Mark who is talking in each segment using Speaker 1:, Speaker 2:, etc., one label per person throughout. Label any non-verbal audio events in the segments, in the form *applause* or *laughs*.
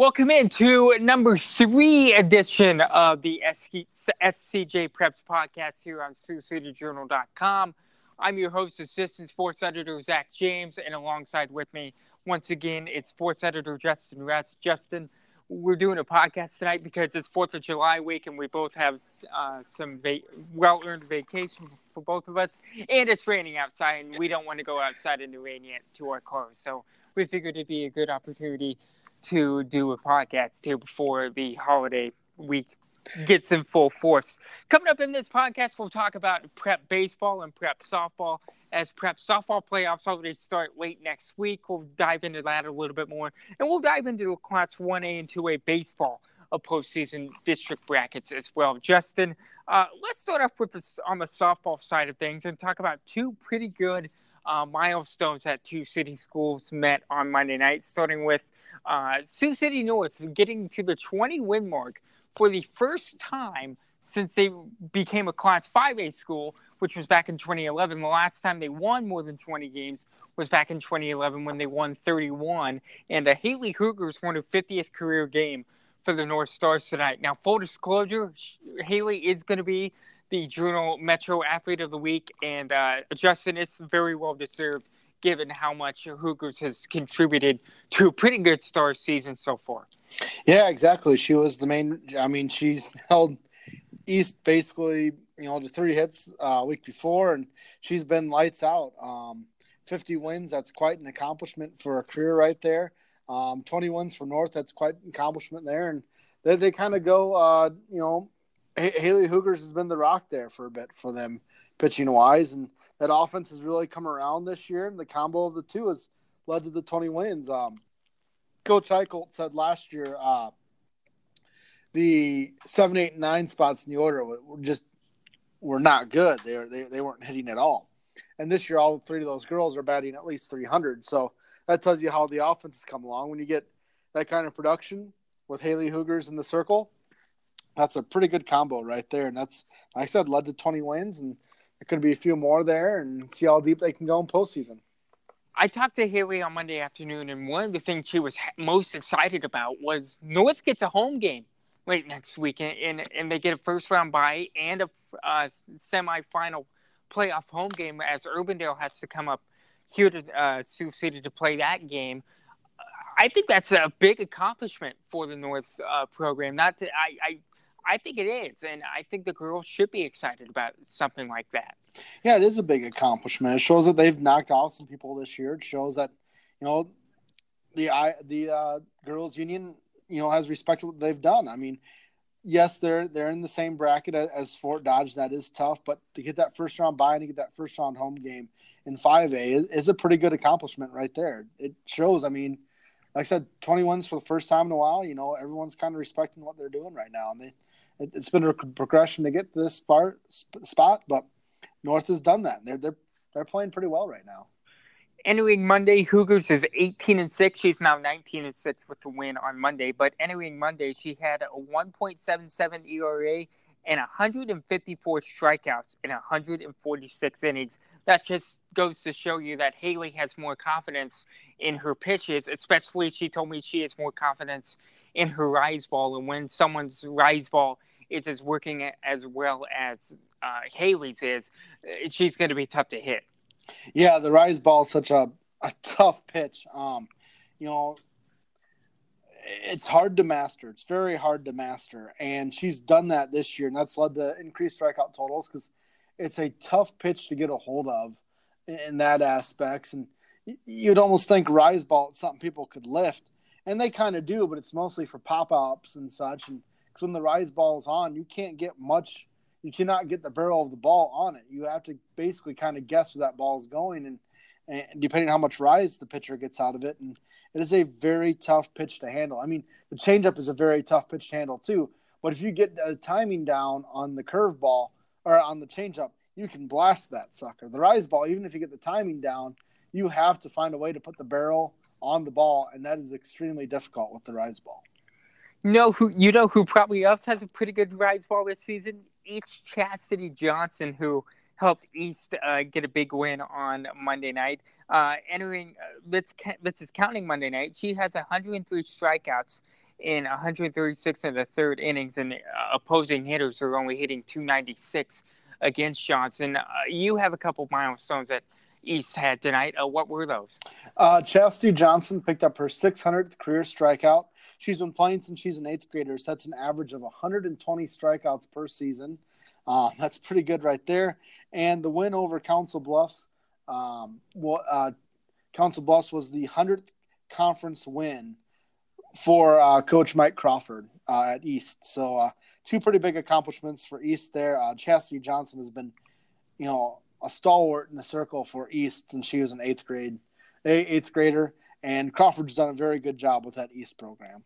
Speaker 1: Welcome into number three edition of the SCJ Preps podcast here on SiouxCityJournal.com. I'm your host, assistant sports editor Zach James, and alongside with me, once again, it's sports editor Justin Rest. Justin, we're doing a podcast tonight because it's Fourth of July week, and we both have uh, some va- well-earned vacation for both of us, and it's raining outside, and we don't want to go outside in the rain yet to our cars, so we figured it'd be a good opportunity to do a podcast here before the holiday week gets in full force. Coming up in this podcast, we'll talk about prep baseball and prep softball. As prep softball playoffs already start late next week, we'll dive into that a little bit more, and we'll dive into class 1A and 2A baseball of postseason district brackets as well. Justin, uh, let's start off with this on the softball side of things and talk about two pretty good uh, milestones that two city schools met on Monday night, starting with uh, Sioux City North getting to the 20 win mark for the first time since they became a Class 5A school, which was back in 2011. The last time they won more than 20 games was back in 2011 when they won 31. And the Haley Hoogers won a 50th career game for the North Stars tonight. Now, full disclosure, Haley is going to be the Journal Metro Athlete of the Week, and uh, Justin is very well deserved given how much Hoogers has contributed to a pretty good star season so far.
Speaker 2: Yeah, exactly. She was the main. I mean, she held East basically, you know, to three hits uh, week before, and she's been lights out. Um, 50 wins, that's quite an accomplishment for a career right there. Um, 20 wins for North, that's quite an accomplishment there. And they, they kind of go, uh, you know, Haley Hoogers has been the rock there for a bit for them pitching wise. And that offense has really come around this year. And the combo of the two has led to the 20 wins. Um, Coach Eichelt said last year uh, the seven, eight, nine spots in the order were just were not good. They, were, they, they weren't hitting at all. And this year, all three of those girls are batting at least 300. So that tells you how the offense has come along. When you get that kind of production with Haley Hoogers in the circle, that's a pretty good combo right there. And that's, like I said, led to 20 wins. And there could be a few more there and see how deep they can go in postseason.
Speaker 1: I talked to Haley on Monday afternoon, and one of the things she was most excited about was North gets a home game late next week, and and, and they get a first round bye and a uh, semifinal playoff home game as Urbandale has to come up here to uh, Sioux City to play that game. I think that's a big accomplishment for the North uh, program. Not to, I, I I think it is, and I think the girls should be excited about something like that.
Speaker 2: Yeah, it is a big accomplishment. It shows that they've knocked off some people this year. It shows that you know the I the uh, girls union you know has respected what they've done. I mean, yes, they're they're in the same bracket as Fort Dodge. That is tough, but to get that first round bye and to get that first round home game in five A is, is a pretty good accomplishment right there. It shows. I mean, like I said, twenty ones for the first time in a while. You know, everyone's kind of respecting what they're doing right now, and they it, has been a progression to get to this spot, spot, but North has done that. They're they're they're playing pretty well right now.
Speaker 1: Entering Monday, Hoogers is 18 and 6. She's now 19 and 6 with the win on Monday. But entering Monday, she had a 1.77 ERA and 154 strikeouts in 146 innings. That just goes to show you that Haley has more confidence in her pitches, especially she told me she has more confidence in her rise ball. And when someone's rise ball is as working as well as uh, Haley's is, uh, she's going to be tough to hit.
Speaker 2: Yeah, the rise ball is such a, a tough pitch. Um, you know, it's hard to master. It's very hard to master, and she's done that this year, and that's led to increased strikeout totals because it's a tough pitch to get a hold of in that aspects. And you'd almost think rise ball is something people could lift, and they kind of do, but it's mostly for pop ups and such. And because when the rise ball is on, you can't get much. You cannot get the barrel of the ball on it. You have to basically kind of guess where that ball is going, and, and depending on how much rise the pitcher gets out of it, and it is a very tough pitch to handle. I mean, the changeup is a very tough pitch to handle too. But if you get the timing down on the curveball or on the changeup, you can blast that sucker. The rise ball, even if you get the timing down, you have to find a way to put the barrel on the ball, and that is extremely difficult with the rise ball.
Speaker 1: No, who you know who probably else has a pretty good rise ball this season? Each Chastity Johnson, who helped East uh, get a big win on Monday night. Uh, entering, uh, let's let's is counting Monday night. She has 103 strikeouts in 136 of the third innings, and uh, opposing hitters are only hitting 296 against Johnson. Uh, you have a couple milestones that East had tonight. What were those?
Speaker 2: Chastity Johnson picked up her 600th career strikeout. She's been playing since she's an eighth grader. Sets an average of 120 strikeouts per season. Uh, that's pretty good right there. And the win over Council Bluffs, um, well, uh, Council Bluffs was the 100th conference win for uh, Coach Mike Crawford uh, at East. So uh, two pretty big accomplishments for East there. Uh, Chastity Johnson has been, you know, a stalwart in the circle for East and she was an eighth grade, eighth grader, and Crawford's done a very good job with that East program.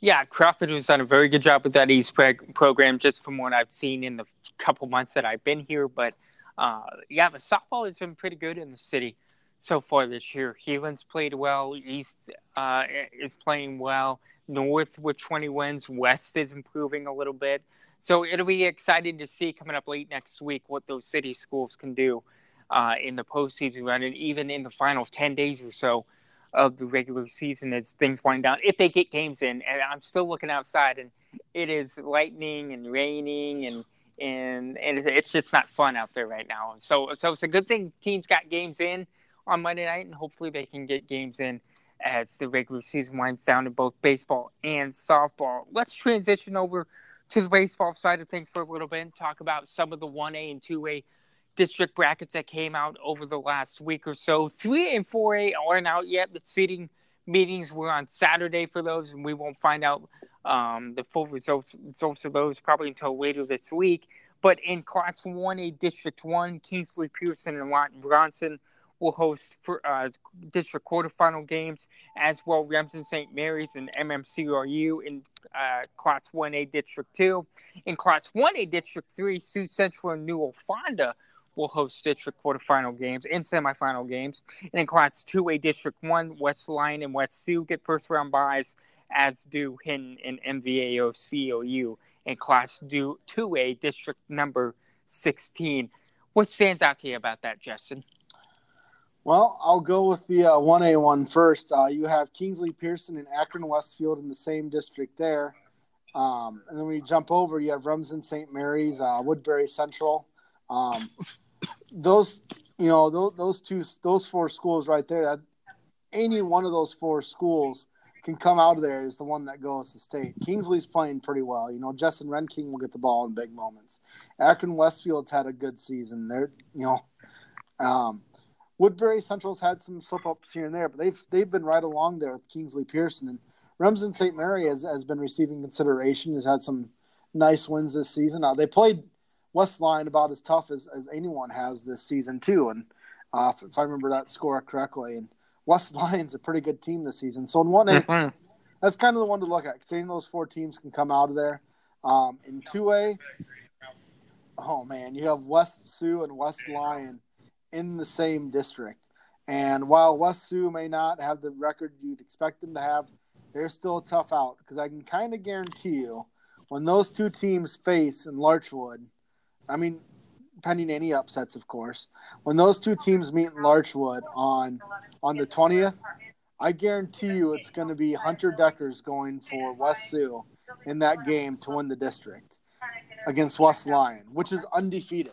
Speaker 1: Yeah, Crawford has done a very good job with that East program, just from what I've seen in the couple months that I've been here. But uh, yeah, the softball has been pretty good in the city so far this year. Heelan's played well. East uh, is playing well. North with 20 wins. West is improving a little bit. So it'll be exciting to see coming up late next week what those city schools can do uh, in the postseason run and even in the final 10 days or so of the regular season as things wind down. If they get games in, and I'm still looking outside and it is lightning and raining and and and it's just not fun out there right now. So so it's a good thing teams got games in on Monday night, and hopefully they can get games in as the regular season winds down in both baseball and softball. Let's transition over to the baseball side of things for a little bit and talk about some of the 1A and 2A district brackets that came out over the last week or so. 3A and 4A aren't out yet. The seating meetings were on Saturday for those, and we won't find out um, the full results, results of those probably until later this week. But in Class 1A District 1, Kingsley Pierson and Lawton Bronson will host for, uh, district quarterfinal games, as well Remsen St. Mary's and MMCRU in uh, Class 1A District 2. In Class 1A District 3, Sioux Central and Newell Fonda will host district quarterfinal games and semifinal games. And in Class 2A District 1, West Lyon and West Sioux get first round byes, as do Hinton and MVAO COU in Class 2A District number 16. What stands out to you about that, Justin?
Speaker 2: Well, I'll go with the uh, 1A one first. Uh, you have Kingsley Pierson and Akron Westfield in the same district there. Um, and then when you jump over, you have Remsen St. Mary's, uh, Woodbury Central. Um, those, you know, those, those two, those four schools right there, that any one of those four schools can come out of there is the one that goes to state. Kingsley's playing pretty well. You know, Justin Renking will get the ball in big moments. Akron Westfield's had a good season. They're, you know, um, Woodbury Central's had some slip ups here and there, but they've they've been right along there with Kingsley Pierson and Remsen St. Mary has, has been receiving consideration. Has had some nice wins this season. Uh, they played West Lyon about as tough as, as anyone has this season too, and uh, if, if, I remember that score correctly, and West Lyon's *laughs* a pretty good team this season. So in one A, mm-hmm. that's kind of the one to look at. Seeing those four teams can come out of there. Um, in two A, oh man, you have West Sioux and West Lyon in the same district. And while West Sioux may not have the record you'd expect them to have, they're still a tough out because I can kind of guarantee you when those two teams face in Larchwood, I mean, pending any upsets, of course, when those two teams meet in Larchwood on on the twentieth, I guarantee you it's going to be Hunter Deckers going for West Sioux in that game to win the district against West Lyon, which is undefeated.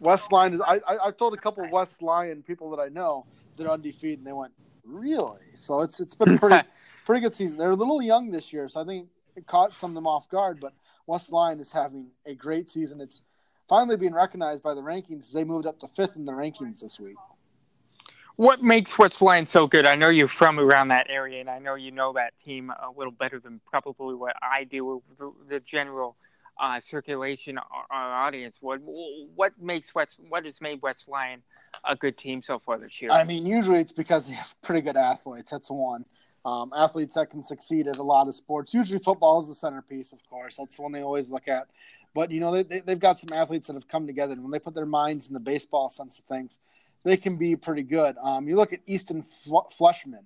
Speaker 2: West Lyon is. I, I have told a couple of West Lyon people that I know they're undefeated, and they went really. So it's it's been a pretty *laughs* pretty good season. They're a little young this year, so I think it caught some of them off guard. But West Lyon is having a great season. It's finally being recognized by the rankings. They moved up to fifth in the rankings this week.
Speaker 1: What makes West Lyon so good? I know you're from around that area, and I know you know that team a little better than probably what I do. The, the general uh, circulation our audience. What what makes West what has made West Lyon a good team so far this year?
Speaker 2: I mean, usually it's because they have pretty good athletes. That's one. Um, athletes that can succeed at a lot of sports. Usually, football is the centerpiece, of course. That's the one they always look at. But you know, they, they have got some athletes that have come together, and when they put their minds in the baseball sense of things, they can be pretty good. Um, you look at Easton Fleshman,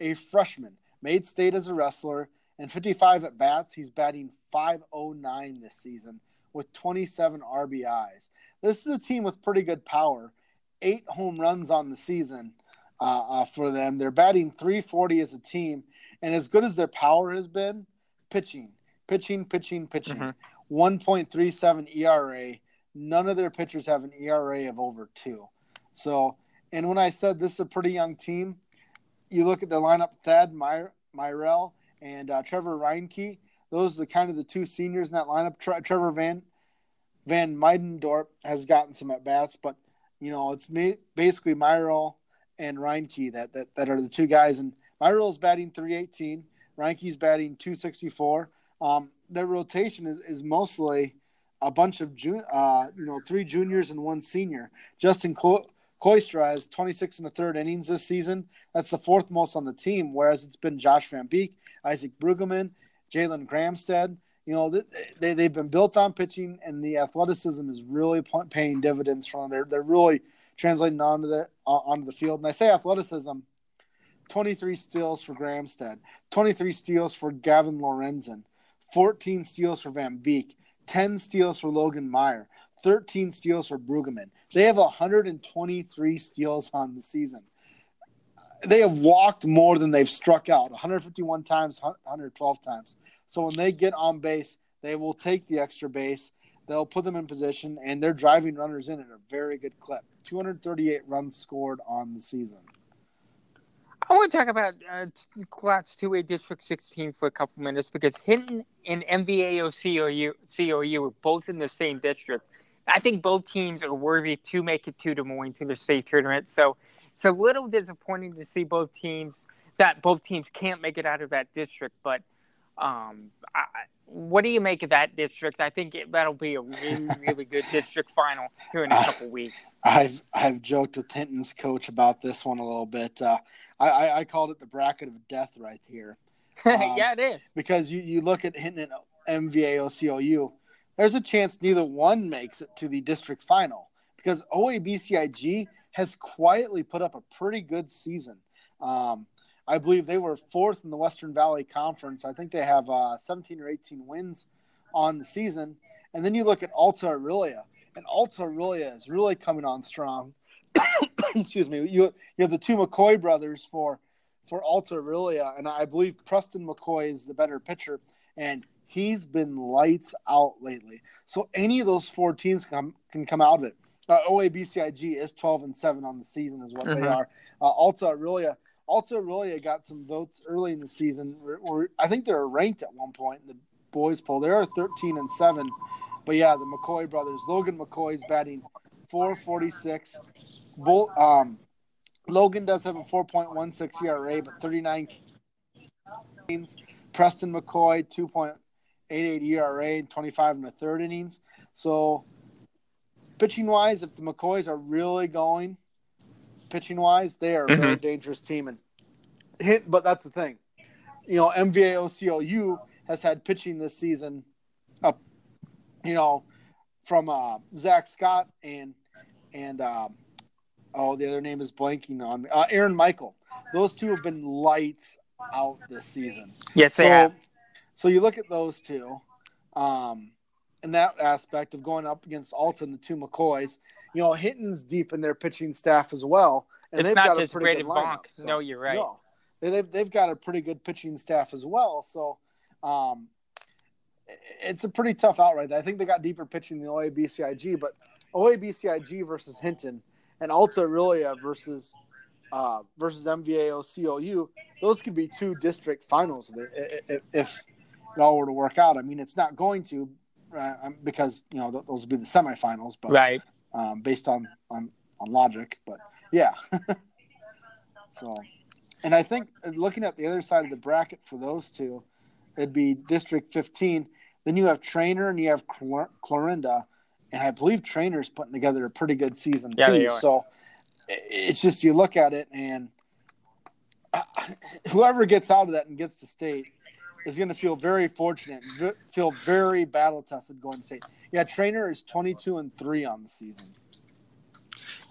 Speaker 2: a freshman, made state as a wrestler and 55 at bats. He's batting 509 this season with 27 RBIs. This is a team with pretty good power. Eight home runs on the season uh, uh, for them. They're batting 340 as a team. And as good as their power has been, pitching, pitching, pitching, pitching.
Speaker 1: Mm-hmm.
Speaker 2: 1.37 ERA. None of their pitchers have an ERA of over two. So, and when I said this is a pretty young team, you look at the lineup: Thad My- Myrel and uh, Trevor Reinke. Those are the kind of the two seniors in that lineup. Tre- Trevor Van Van Middendorp has gotten some at bats, but you know it's ma- basically Myrel and Reinke that, that that are the two guys. And Myrel's batting 318, Reinke's batting 264. Um, their rotation is, is mostly a bunch of jun- uh, you know three juniors and one senior. Justin Co- has 26 and a third innings this season. That's the fourth most on the team, whereas it's been Josh Van Beek, Isaac Brueggemann, Jalen Gramstead. You know, they, they've been built on pitching, and the athleticism is really paying dividends from them. They're, really translating onto the, onto the field. And I say athleticism, 23 steals for Gramstead, 23 steals for Gavin Lorenzen, 14 steals for Van Beek, 10 steals for Logan Meyer, 13 steals for Brueggemann. They have 123 steals on the season. They have walked more than they've struck out 151 times, 112 times. So when they get on base, they will take the extra base. They'll put them in position, and they're driving runners in at a very good clip. 238 runs scored on the season.
Speaker 1: I want to talk about uh, Class 2A District 16 for a couple minutes because Hinton and MVAO COU, are both in the same district. I think both teams are worthy to make it to Des Moines to the state tournament. So it's a little disappointing to see both teams that both teams can't make it out of that district. But um, I, what do you make of that district? I think it, that'll be a really, really good district final here in a couple weeks.
Speaker 2: I've I've joked with Hinton's coach about this one a little bit. Uh, I, I, I called it the bracket of death right here. *laughs*
Speaker 1: Um, yeah, it is
Speaker 2: because you, you look at Hinton and MVAOCOU there's a chance neither one makes it to the district final because OABCIG has quietly put up a pretty good season. Um, I believe they were fourth in the Western Valley Conference. I think they have uh, 17 or 18 wins on the season. And then you look at Alta Aurelia, and Alta Aurelia is really coming on strong. *coughs* Excuse me. You you have the two McCoy brothers for for Alta Aurelia, and I believe Preston McCoy is the better pitcher. And he's been lights out lately. So any of those four teams can, can come out of it. Uh, OABCIG is 12 and 7 on the season, is what mm-hmm. they are. Uh, Alta Aurelia, Alta Aurelia got some votes early in the season. I think they were ranked at one point in the boys poll. They are 13 and 7. But yeah, the McCoy brothers, Logan McCoy is batting 446. Bull, um, Logan does have a 4.16 ERA, but 39 games. Preston McCoy, 2.88 ERA and 25 and a third innings. So, pitching wise, if the McCoys are really going pitching wise, they are a mm-hmm. very dangerous team. And hit, but that's the thing, you know, MVAOCOU has had pitching this season up, you know, from uh, Zach Scott and and uh, oh, the other name is blanking on uh, Aaron Michael. Those two have been lights out this season.
Speaker 1: Yes, so, they have.
Speaker 2: So you look at those two, um, in that aspect of going up against Alton, the two McCoys. You know, Hinton's deep in their pitching staff as well,
Speaker 1: and it's they've got a pretty good lineup. So, no, you're right. No,
Speaker 2: they've they've got a pretty good pitching staff as well. So, um, it's a pretty tough outright. I think they got deeper pitching than OABCIG, but OABCIG versus Hinton and Alta Aurelia versus uh, versus MVAO COU, those could be two district finals if, if it all were to work out. I mean, it's not going to uh, because you know th- those would be the semifinals, but
Speaker 1: right
Speaker 2: um, based on, on on logic. But yeah, *laughs* so and I think uh, looking at the other side of the bracket for those two, it'd be District 15. Then you have Treynor and you have Clor- Clarinda, and I believe Treynor's putting together a pretty good season yeah, too. So it's just you look at it and. Uh, *laughs* whoever gets out of that and gets to state is going to feel very fortunate, feel very battle tested going to state. Yeah, Treynor is 22 and 3 on the season.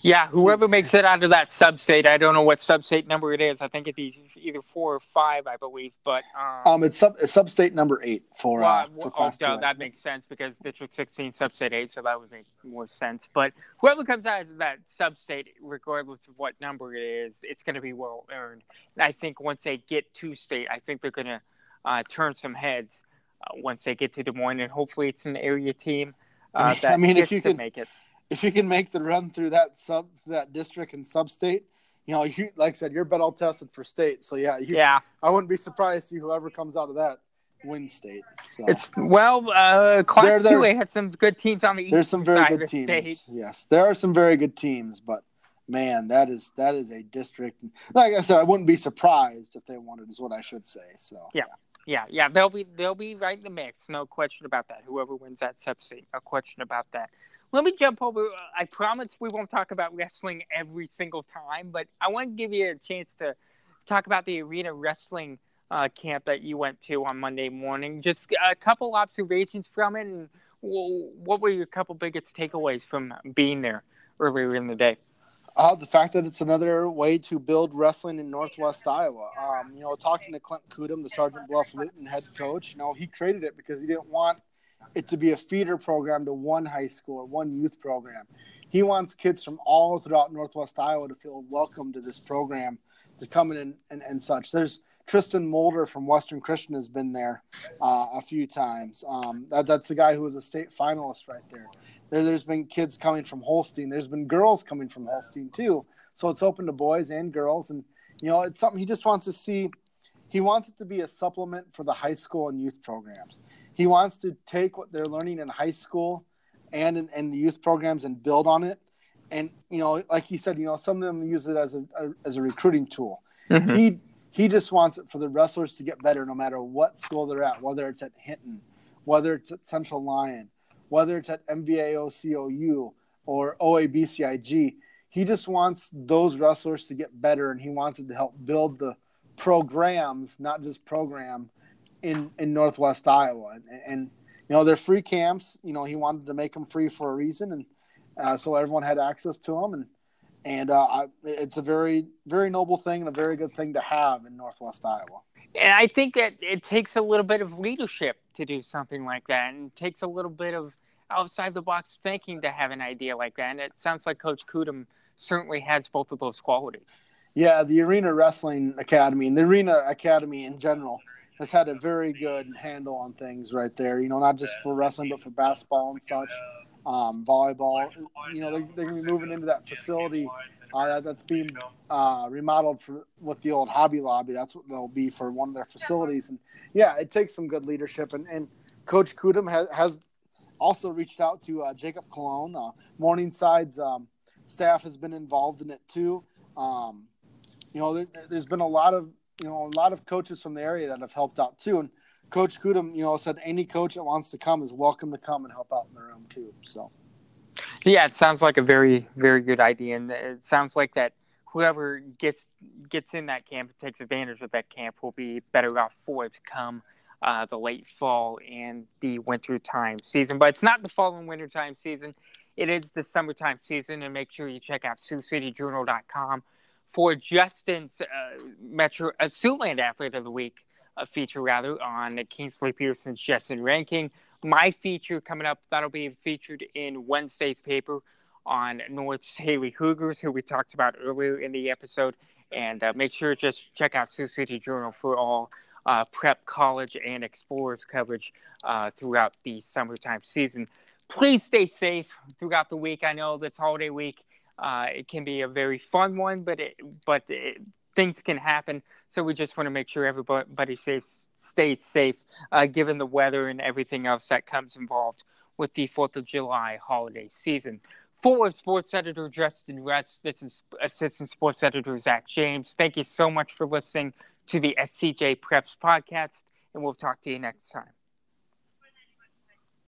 Speaker 1: Yeah, whoever makes it out of that sub state, I don't know what sub state number it is. I think it's either four or five, I believe. But
Speaker 2: um, um it's sub it's sub-state number eight for well, uh, for class
Speaker 1: oh, that makes sense because District 16 sub-state eight, so that would make more sense. But whoever comes out of that sub-state, regardless of what number it is, it's going to be well earned. And I think once they get to state, I think they're going to uh, turn some heads uh, once they get to Des Moines, and hopefully it's an area team uh, *laughs* that I mean, if you can make it.
Speaker 2: If you can make the run through that sub that district and sub-state, you know, you like I said, you're all tested for state. So yeah, you,
Speaker 1: yeah,
Speaker 2: I wouldn't be surprised to see whoever comes out of that win state. So.
Speaker 1: It's well, uh, Class Two A has some good teams on the
Speaker 2: east. There's some very good teams. State. Yes, there are some very good teams, but man, that is that is a district. Like I said, I wouldn't be surprised if they wanted, is what I should say. So
Speaker 1: yeah. Yeah, yeah, yeah, they'll be they'll be right in the mix, no question about that. Whoever wins that sub seat, no question about that. Let me jump over. I promise we won't talk about wrestling every single time, but I want to give you a chance to talk about the arena wrestling uh, camp that you went to on Monday morning. Just a couple observations from it, and what were your couple biggest takeaways from being there earlier in the day?
Speaker 2: Uh, the fact that it's another way to build wrestling in Northwest Iowa. Um, you know, talking to Clint Kudum, the Sergeant Bluff Luton head coach, you know, he created it because he didn't want it to be a feeder program to one high school or one youth program. He wants kids from all throughout Northwest Iowa to feel welcome to this program, to come in and, and, and such. There's Tristan Mulder from Western Christian has been there uh, a few times. Um, that, that's the guy who was a state finalist right there. there. There's been kids coming from Holstein. There's been girls coming from Holstein too. So it's open to boys and girls, and you know it's something he just wants to see. He wants it to be a supplement for the high school and youth programs he wants to take what they're learning in high school and in, in the youth programs and build on it. And you know, like he said, you know, some of them use it as a, a as a recruiting tool. Mm-hmm. He he just wants it for the wrestlers to get better, no matter what school they're at, whether it's at Hinton, whether it's at Central Lyon, whether it's at MVAO or OABCIG. He just wants those wrestlers to get better, and he wants it to help build the programs, not just program in in Northwest Iowa, and, and you know they're free camps. You know he wanted to make them free for a reason, and uh, so everyone had access to them, and and uh, I, it's a very very noble thing and a very good thing to have in Northwest Iowa.
Speaker 1: And I think that it takes a little bit of leadership to do something like that, and it takes a little bit of outside the box thinking to have an idea like that. And it sounds like Coach Kudum certainly has both of those qualities.
Speaker 2: Yeah, the Arena Wrestling Academy and the Arena Academy in general has had a very good handle on things right there. You know, not just for wrestling, but for basketball and such, um, volleyball. You know, they're, they're going to be moving into that facility uh, that, that's being uh, remodeled for with the old Hobby Lobby. That's what they'll be for one of their facilities. And yeah, it takes some good leadership. And, and Coach Kudum has, has also reached out to uh, Jacob Cologne. Uh, Morningside's um, staff has been involved in it too. Um, you know, there, has been a lot of you know, a lot of coaches from the area that have helped out too. And Coach Kudum, you know, said any coach that wants to come is welcome to come and help out in the room too. So,
Speaker 1: yeah, it sounds like a very, very good idea, and it sounds like that whoever gets gets in that camp and takes advantage of that camp will be better off for it to come uh, the late fall and the winter time season. But it's not the fall and winter time season; it is the summertime season. And make sure you check out SiouxCityJournal.com for Justin's uh, Metro uh, Siouxland Athlete of the Week uh, feature, rather, on Kingsley Pierson's Justin Renking. My feature coming up, that'll be featured in Wednesday's paper on North's Haley Hoogers, who we talked about earlier in the episode. And uh, make sure just check out Sioux City Journal for all uh, prep, college, and explorers coverage uh, throughout the summertime season. Please stay safe throughout the week. I know this holiday week uh, it can be a very fun one, but it, but it, things can happen. So we just want to make sure everybody stays, safe, uh, given the weather and everything else that comes involved with the Fourth of July holiday season. For sports editor Justin Rust, this is assistant sports editor Zach James. Thank you so much for listening to the SCJ Preps podcast, and we'll talk to you next time.